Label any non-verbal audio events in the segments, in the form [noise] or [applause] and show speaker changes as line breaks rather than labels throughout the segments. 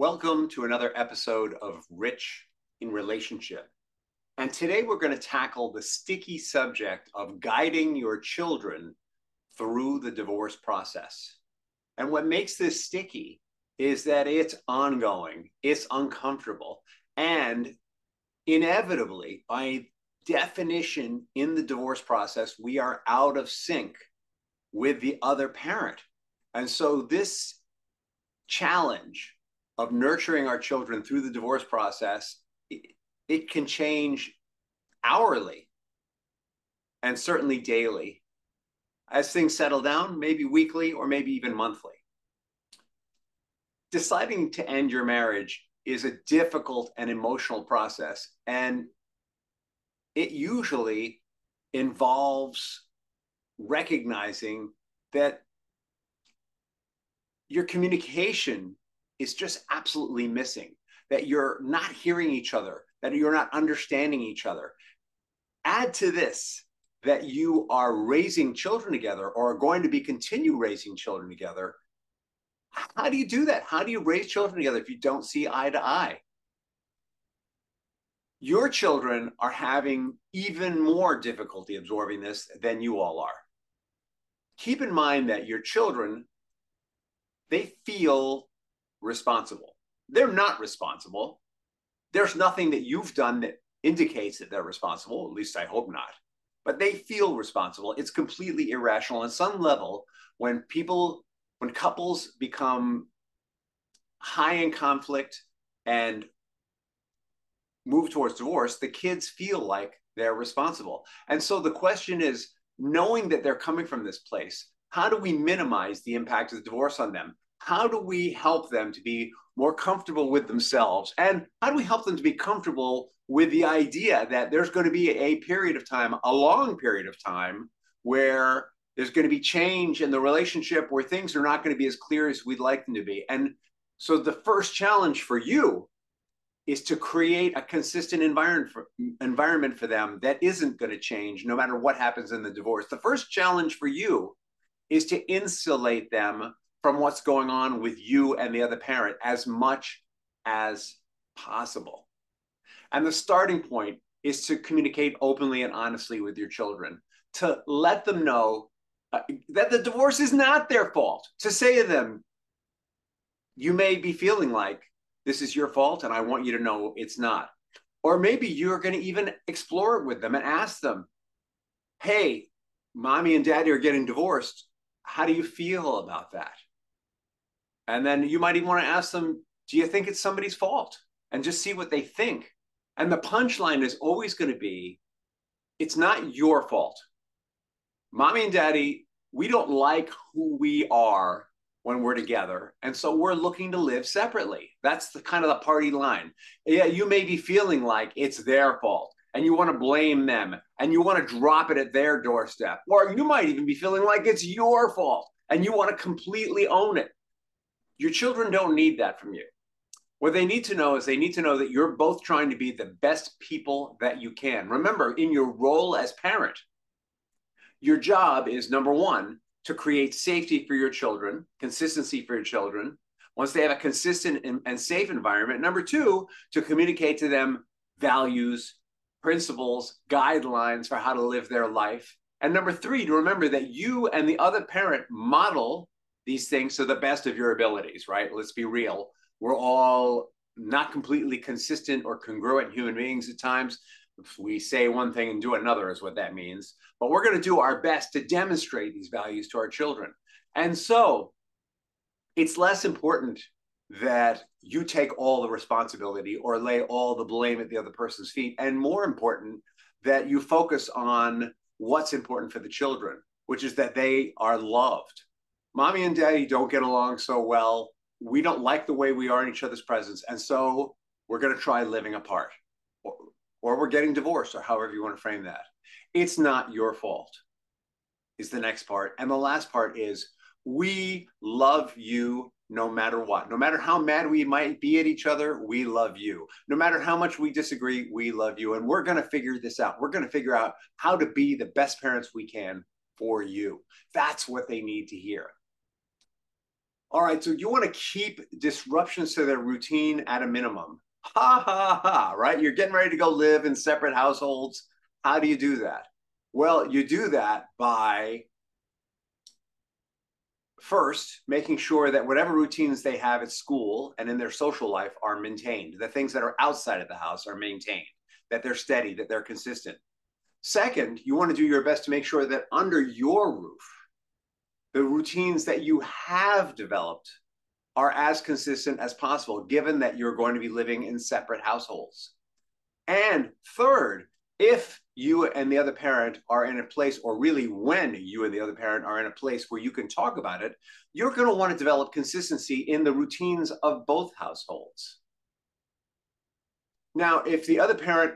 Welcome to another episode of Rich in Relationship. And today we're going to tackle the sticky subject of guiding your children through the divorce process. And what makes this sticky is that it's ongoing, it's uncomfortable, and inevitably, by definition in the divorce process, we are out of sync with the other parent. And so this challenge of nurturing our children through the divorce process, it, it can change hourly and certainly daily as things settle down, maybe weekly or maybe even monthly. Deciding to end your marriage is a difficult and emotional process, and it usually involves recognizing that your communication is just absolutely missing, that you're not hearing each other, that you're not understanding each other. Add to this that you are raising children together or are going to be continue raising children together. How do you do that? How do you raise children together if you don't see eye to eye? Your children are having even more difficulty absorbing this than you all are. Keep in mind that your children, they feel responsible. They're not responsible. There's nothing that you've done that indicates that they're responsible, at least I hope not. But they feel responsible. It's completely irrational. On some level, when people, when couples become high in conflict and move towards divorce, the kids feel like they're responsible. And so the question is knowing that they're coming from this place, how do we minimize the impact of the divorce on them? How do we help them to be more comfortable with themselves? And how do we help them to be comfortable with the idea that there's going to be a period of time, a long period of time, where there's going to be change in the relationship where things are not going to be as clear as we'd like them to be. And so the first challenge for you is to create a consistent environment for, environment for them that isn't going to change no matter what happens in the divorce. The first challenge for you is to insulate them from what's going on with you and the other parent as much as possible. And the starting point is to communicate openly and honestly with your children, to let them know uh, that the divorce is not their fault, to say to them, you may be feeling like this is your fault, and I want you to know it's not. Or maybe you're going to even explore it with them and ask them, hey, mommy and daddy are getting divorced. How do you feel about that? And then you might even want to ask them, do you think it's somebody's fault? And just see what they think. And the punchline is always going to be, it's not your fault. Mommy and daddy, we don't like who we are when we're together. And so we're looking to live separately. That's the kind of the party line. Yeah, you may be feeling like it's their fault and you want to blame them and you want to drop it at their doorstep. Or you might even be feeling like it's your fault and you want to completely own it. Your children don't need that from you. What they need to know is they need to know that you're both trying to be the best people that you can. Remember, in your role as parent, your job is number one, to create safety for your children, consistency for your children. Once they have a consistent and safe environment, number two, to communicate to them values, principles, guidelines for how to live their life. And number three, to remember that you and the other parent model these things to the best of your abilities, right? Let's be real. We're all not completely consistent or congruent human beings at times. If we say one thing and do another, is what that means. But we're going to do our best to demonstrate these values to our children. And so it's less important that you take all the responsibility or lay all the blame at the other person's feet. And more important, that you focus on what's important for the children, which is that they are loved mommy and daddy don't get along so well. We don't like the way we are in each other's presence. And so we're going to try living apart or, or we're getting divorced or however you want to frame that. It's not your fault, is the next part. And the last part is we love you no matter what. No matter how mad we might be at each other, we love you. No matter how much we disagree, we love you. And we're going to figure this out. We're going to figure out how to be the best parents we can for you. That's what they need to hear. All right, so you want to keep disruptions to their routine at a minimum. Ha ha ha, right? You're getting ready to go live in separate households. How do you do that? Well, you do that by first making sure that whatever routines they have at school and in their social life are maintained. The things that are outside of the house are maintained, that they're steady, that they're consistent. Second, you want to do your best to make sure that under your roof, the routines that you have developed are as consistent as possible, given that you're going to be living in separate households. And third, if you and the other parent are in a place, or really when you and the other parent are in a place where you can talk about it, you're going to want to develop consistency in the routines of both households. Now, if the other parent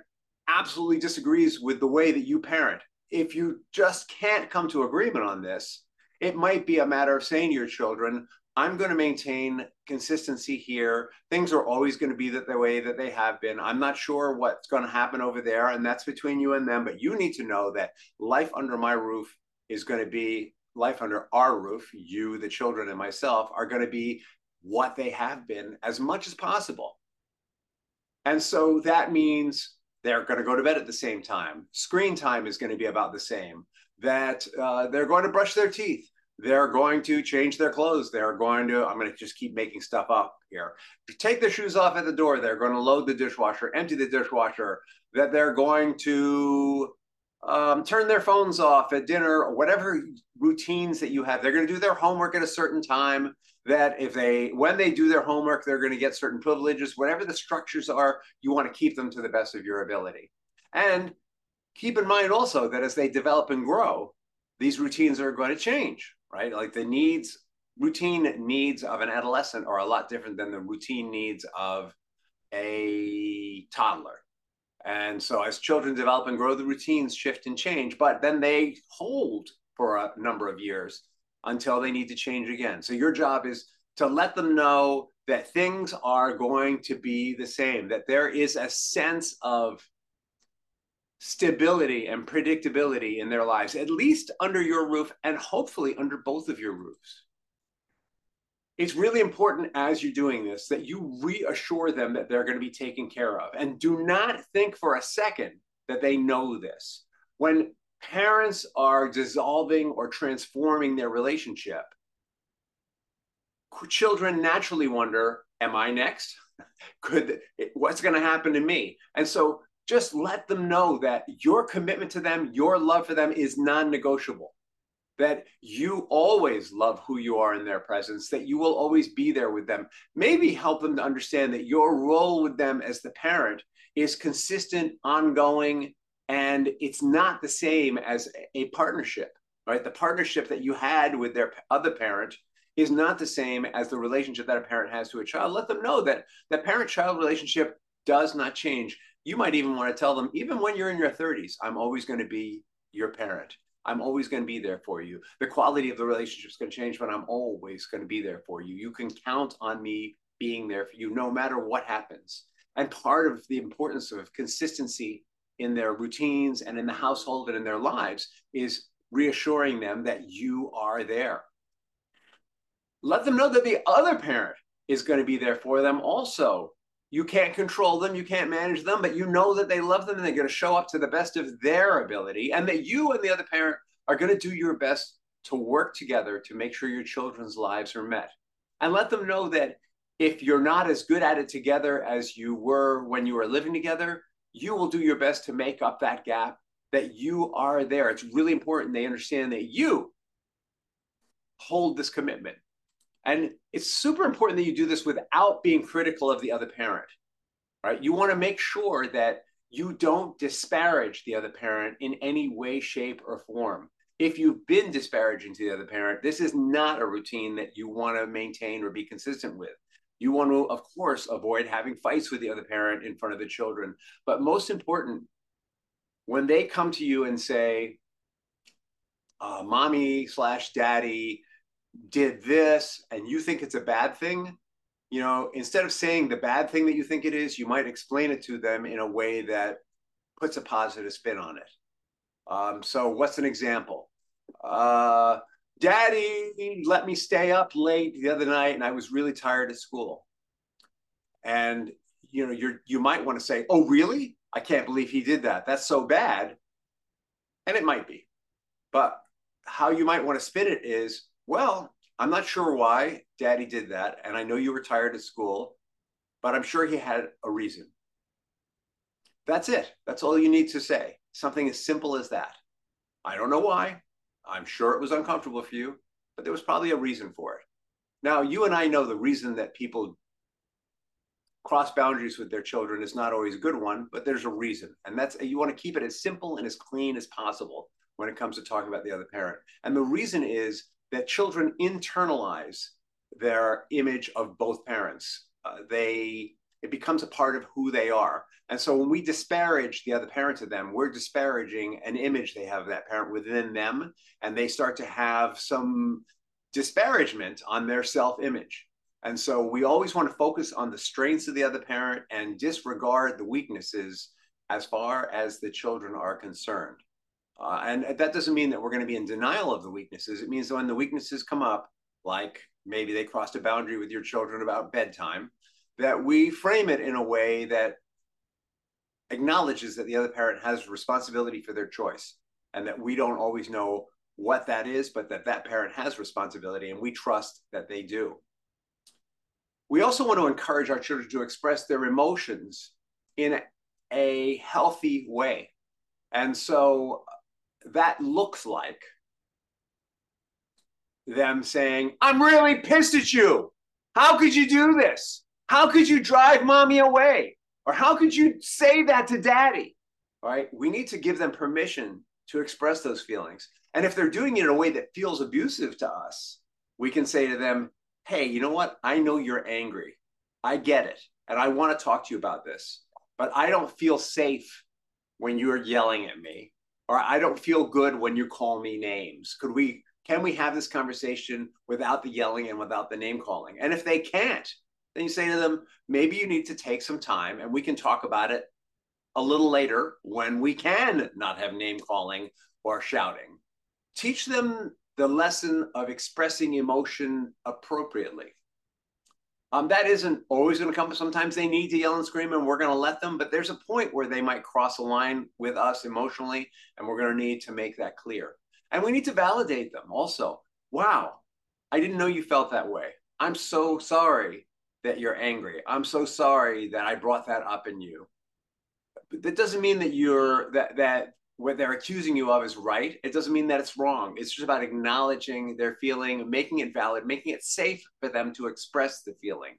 absolutely disagrees with the way that you parent, if you just can't come to agreement on this, it might be a matter of saying to your children, I'm going to maintain consistency here. Things are always going to be the, way that they have been. I'm not sure what's going to happen over there, and that's between you and them. But you need to know that life under my roof is going to be life under our roof. You, the children, and myself are going to be what they have been as much as possible. And so that means they're going to go to bed at the same time. Screen time is going to be about the same. That uh, they're going to brush their teeth they're going to change their clothes. They're going to, I'm going to just keep making stuff up here. Take their shoes off at the door. They're going to load the dishwasher, empty the dishwasher, that they're going to um, turn their phones off at dinner or whatever routines that you have. They're going to do their homework at a certain time. That if they, when they do their homework, they're going to get certain privileges. Whatever the structures are, you want to keep them to the best of your ability. And keep in mind also that as they develop and grow, these routines are going to change right? Like the needs, routine needs of an adolescent are a lot different than the routine needs of a toddler. And so as children develop and grow, the routines shift and change, but then they hold for a number of years until they need to change again. So your job is to let them know that things are going to be the same, that there is a sense of stability and predictability in their lives, at least under your roof and hopefully under both of your roofs. It's really important as you're doing this that you reassure them that they're going to be taken care of. And do not think for a second that they know this. When parents are dissolving or transforming their relationship, children naturally wonder, Am I next? [laughs] Could what's going to happen to me? And so just let them know that your commitment to them, your love for them is non negotiable. That you always love who you are in their presence, that you will always be there with them. Maybe help them to understand that your role with them as the parent is consistent, ongoing, and it's not the same as a partnership, right? The partnership that you had with their other parent is not the same as the relationship that a parent has to a child. Let them know that the parent child relationship does not change you might even want to tell them, even when you're in your 30s, I'm always going to be your parent. I'm always going to be there for you. The quality of the relationship is going to change, but I'm always going to be there for you. You can count on me being there for you no matter what happens. And part of the importance of consistency in their routines and in the household and in their lives is reassuring them that you are there. Let them know that the other parent is going to be there for them also you can't control them, you can't manage them, but you know that they love them and they're going to show up to the best of their ability, and that you and the other parent are going to do your best to work together to make sure your children's lives are met. And let them know that if you're not as good at it together as you were when you were living together, you will do your best to make up that gap, that you are there. It's really important they understand that you hold this commitment and it's super important that you do this without being critical of the other parent, right? You want to make sure that you don't disparage the other parent in any way, shape, or form. If you've been disparaging to the other parent, this is not a routine that you want to maintain or be consistent with. You want to, of course, avoid having fights with the other parent in front of the children. But most important, when they come to you and say, uh, mommy slash daddy did this and you think it's a bad thing, you know, instead of saying the bad thing that you think it is, you might explain it to them in a way that puts a positive spin on it. Um, so, what's an example? Uh, Daddy let me stay up late the other night and I was really tired at school. And you know, you're you might want to say, "Oh, really? I can't believe he did that. That's so bad." And it might be. But how you might want to spin it is, "Well, I'm not sure why daddy did that and I know you were tired at school, but I'm sure he had a reason." That's it. That's all you need to say. Something as simple as that. I don't know why. I'm sure it was uncomfortable for you, but there was probably a reason for it. Now, you and I know the reason that people cross boundaries with their children is not always a good one, but there's a reason. And that's you want to keep it as simple and as clean as possible when it comes to talking about the other parent. And the reason is that children internalize their image of both parents. Uh, they it becomes a part of who they are. And so when we disparage the other parent to them, we're disparaging an image they have of that parent within them, and they start to have some disparagement on their self image. And so we always want to focus on the strengths of the other parent and disregard the weaknesses as far as the children are concerned. Uh, and that doesn't mean that we're going to be in denial of the weaknesses. It means when the weaknesses come up, like maybe they crossed a boundary with your children about bedtime, that we frame it in a way that acknowledges that the other parent has responsibility for their choice and that we don't always know what that is, but that that parent has responsibility and we trust that they do. We also want to encourage our children to express their emotions in a healthy way. And so that looks like them saying, I'm really pissed at you. How could you do this? How could you drive mommy away? Or how could you say that to daddy? Right? We need to give them permission to express those feelings. And if they're doing it in a way that feels abusive to us, we can say to them, hey, you know what? I know you're angry. I get it. And I want to talk to you about this, but I don't feel safe when you're yelling at me, or I don't feel good when you call me names. Could we, can we have this conversation without the yelling and without the name calling? And if they can't, then you say to them, maybe you need to take some time and we can talk about it a little later when we can not have name calling or shouting. Teach them the lesson of expressing emotion appropriately. Um, that isn't always going to come. Sometimes they need to yell and scream, and we're going to let them. But there's a point where they might cross a line with us emotionally, and we're going to need to make that clear. And we need to validate them also. Wow, I didn't know you felt that way. I'm so sorry that you're angry. I'm so sorry that I brought that up in you. But that doesn't mean that you're that that what they're accusing you of is right. It doesn't mean that it's wrong. It's just about acknowledging their feeling, making it valid, making it safe for them to express the feeling.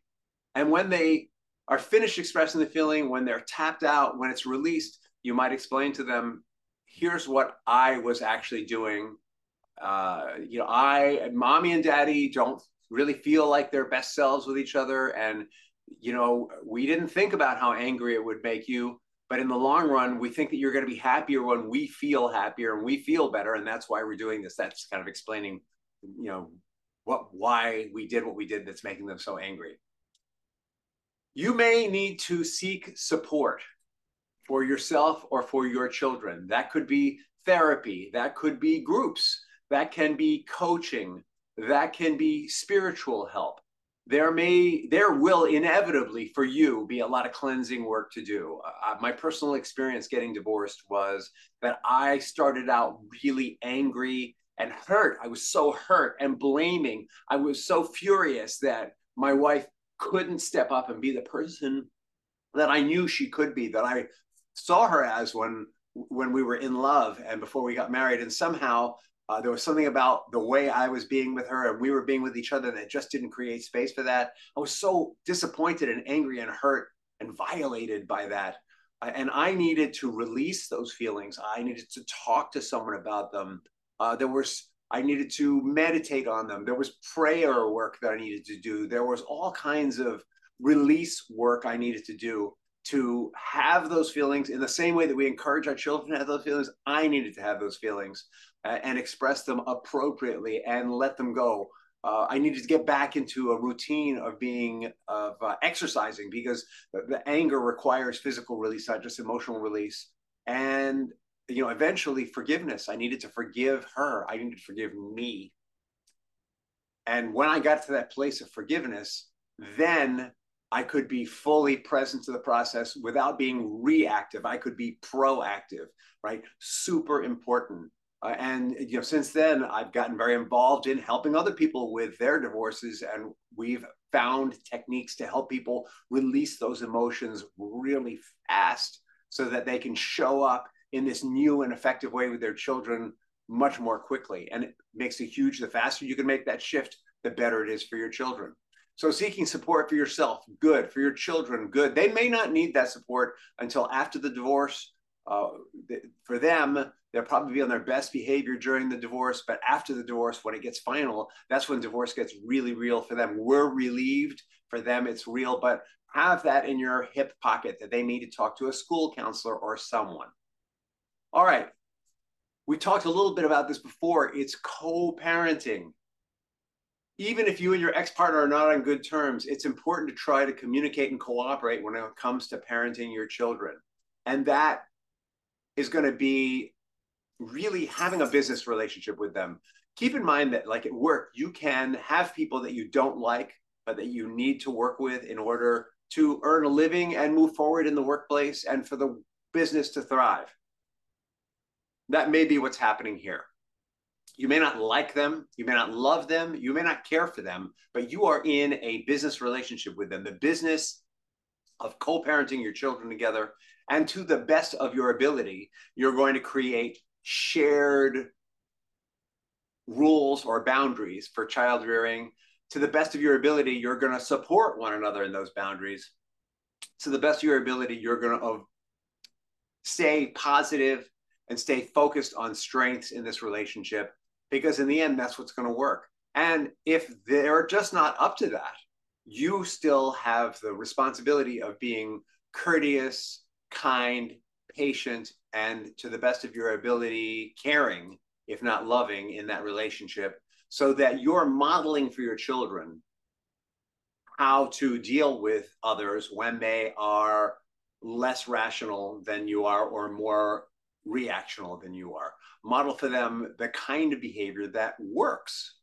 And when they are finished expressing the feeling, when they're tapped out, when it's released, you might explain to them, here's what I was actually doing. Uh, you know, I, mommy and daddy don't really feel like their best selves with each other. And, you know, we didn't think about how angry it would make you. But in the long run, we think that you're going to be happier when we feel happier and we feel better. And that's why we're doing this. That's kind of explaining, you know, what why we did what we did that's making them so angry. You may need to seek support for yourself or for your children. That could be therapy, that could be groups, that can be coaching, that can be spiritual help there may there will inevitably for you be a lot of cleansing work to do. Uh, my personal experience getting divorced was that i started out really angry and hurt. I was so hurt and blaming. I was so furious that my wife couldn't step up and be the person that i knew she could be that i saw her as when when we were in love and before we got married. And somehow uh, there was something about the way I was being with her and we were being with each other that just didn't create space for that. I was so disappointed and angry and hurt and violated by that. And I needed to release those feelings. I needed to talk to someone about them. Uh, there was, I needed to meditate on them. There was prayer work that I needed to do. There was all kinds of release work I needed to do to have those feelings in the same way that we encourage our children to have those feelings. I needed to have those feelings uh, and express them appropriately and let them go. Uh, I needed to get back into a routine of being of uh, exercising because the, the, anger requires physical release, not just emotional release. And you know, eventually forgiveness. I needed to forgive her. I needed to forgive me And when I got to that place of forgiveness, then I could be fully present to the process without being reactive. I could be proactive, right? Super important. Uh, and you know, since then, I've gotten very involved in helping other people with their divorces, and we've found techniques to help people release those emotions really fast, so that they can show up in this new and effective way with their children much more quickly. And it makes a huge. The faster you can make that shift, the better it is for your children. So seeking support for yourself, good. For your children, good. They may not need that support until after the divorce. Uh, for them, they'll probably be on their best behavior during the divorce, but after the divorce, when it gets final, that's when divorce gets really real for them. We're relieved. For them, it's real, but have that in your hip pocket that they need to talk to a school counselor or someone. All right. We talked a little bit about this before. It's co parenting. Even if you and your ex partner are not on good terms, it's important to try to communicate and cooperate when it comes to parenting your children. And that is going to be really having a business relationship with them. Keep in mind that, like at work, you can have people that you don't like, but that you need to work with in order to earn a living and move forward in the workplace and for the business to thrive. That may be what's happening here. You may not like them, you may not love them, you may not care for them, but you are in a business relationship with them. The business of co parenting your children together and to the best of your ability, you're going to create shared rules or boundaries for child rearing. To the best of your ability, you're going to support one another in those boundaries. To the best of your ability, you're going to stay positive and stay focused on strengths in this relationship because, in the end, that's what's going to work. And if they're just not up to that, you still have the responsibility of being courteous, kind, patient, and to the best of your ability, caring, if not loving, in that relationship, so that you're modeling for your children how to deal with others when they are less rational than you are or more reactional than you are. Model for them the kind of behavior that works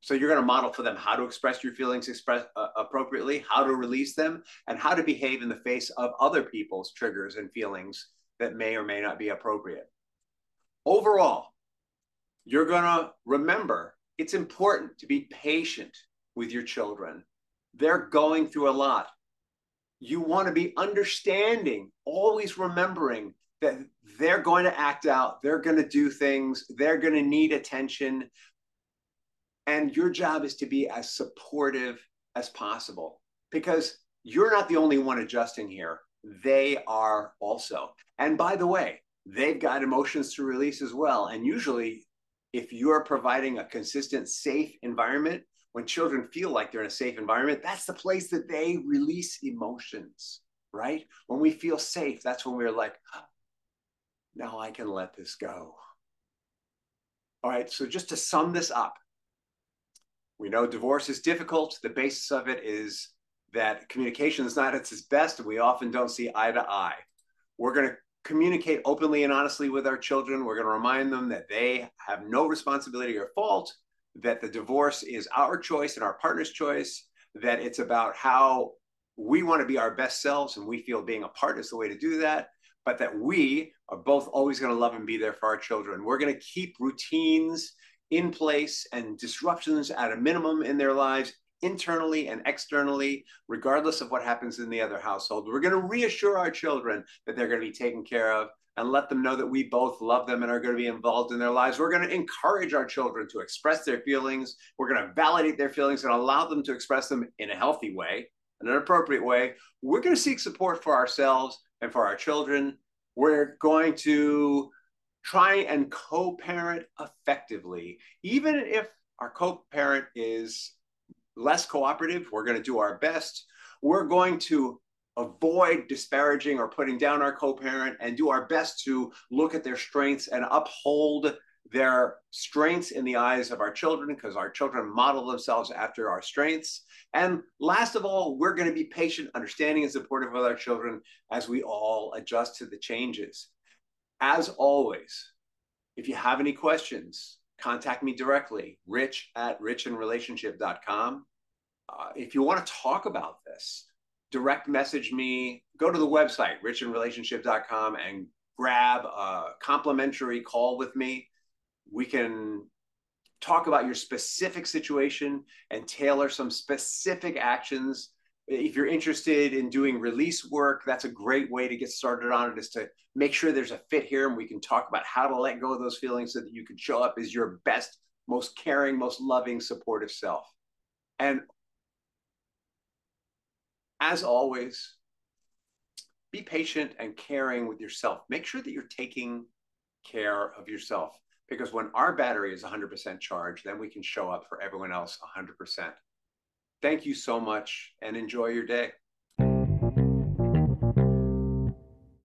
so you're going to model for them how to express your feelings express uh, appropriately, how to release them, and how to behave in the face of other people's triggers and feelings that may or may not be appropriate. Overall, you're going to remember it's important to be patient with your children. They're going through a lot. You want to be understanding, always remembering that they're going to act out, they're going to do things, they're going to need attention, and your job is to be as supportive as possible because you're not the only one adjusting here. They are also. And by the way, they've got emotions to release as well. And usually, if you're providing a consistent, safe environment, when children feel like they're in a safe environment, that's the place that they release emotions, right? When we feel safe, that's when we're like, now I can let this go. All right, so just to sum this up, we know divorce is difficult. The basis of it is that communication is not at its best, and we often don't see eye to eye. We're going to communicate openly and honestly with our children. We're going to remind them that they have no responsibility or fault, that the divorce is our choice and our partner's choice, that it's about how we want to be our best selves and we feel being apart is the way to do that, but that we are both always going to love and be there for our children. We're going to keep routines in place and disruptions at a minimum in their lives internally and externally, regardless of what happens in the other household. We're going to reassure our children that they're going to be taken care of and let them know that we both love them and are going to be involved in their lives. We're going to encourage our children to express their feelings. We're going to validate their feelings and allow them to express them in a healthy way, in an appropriate way. We're going to seek support for ourselves and for our children. We're going to try and co-parent effectively even if our co-parent is less cooperative we're going to do our best we're going to avoid disparaging or putting down our co-parent and do our best to look at their strengths and uphold their strengths in the eyes of our children because our children model themselves after our strengths and last of all we're going to be patient understanding and supportive of our children as we all adjust to the changes as always, if you have any questions, contact me directly, rich at richinrelationship.com. Uh, if you want to talk about this, direct message me, go to the website, richinrelationship.com, and grab a complimentary call with me. We can talk about your specific situation and tailor some specific actions. If you're interested in doing release work, that's a great way to get started on it is to make sure there's a fit here and we can talk about how to let go of those feelings so that you can show up as your best, most caring, most loving, supportive self. And as always, be patient and caring with yourself. Make sure that you're taking care of yourself because when our battery is 100% charged, then we can show up for everyone else 100%. Thank you so much and enjoy your day.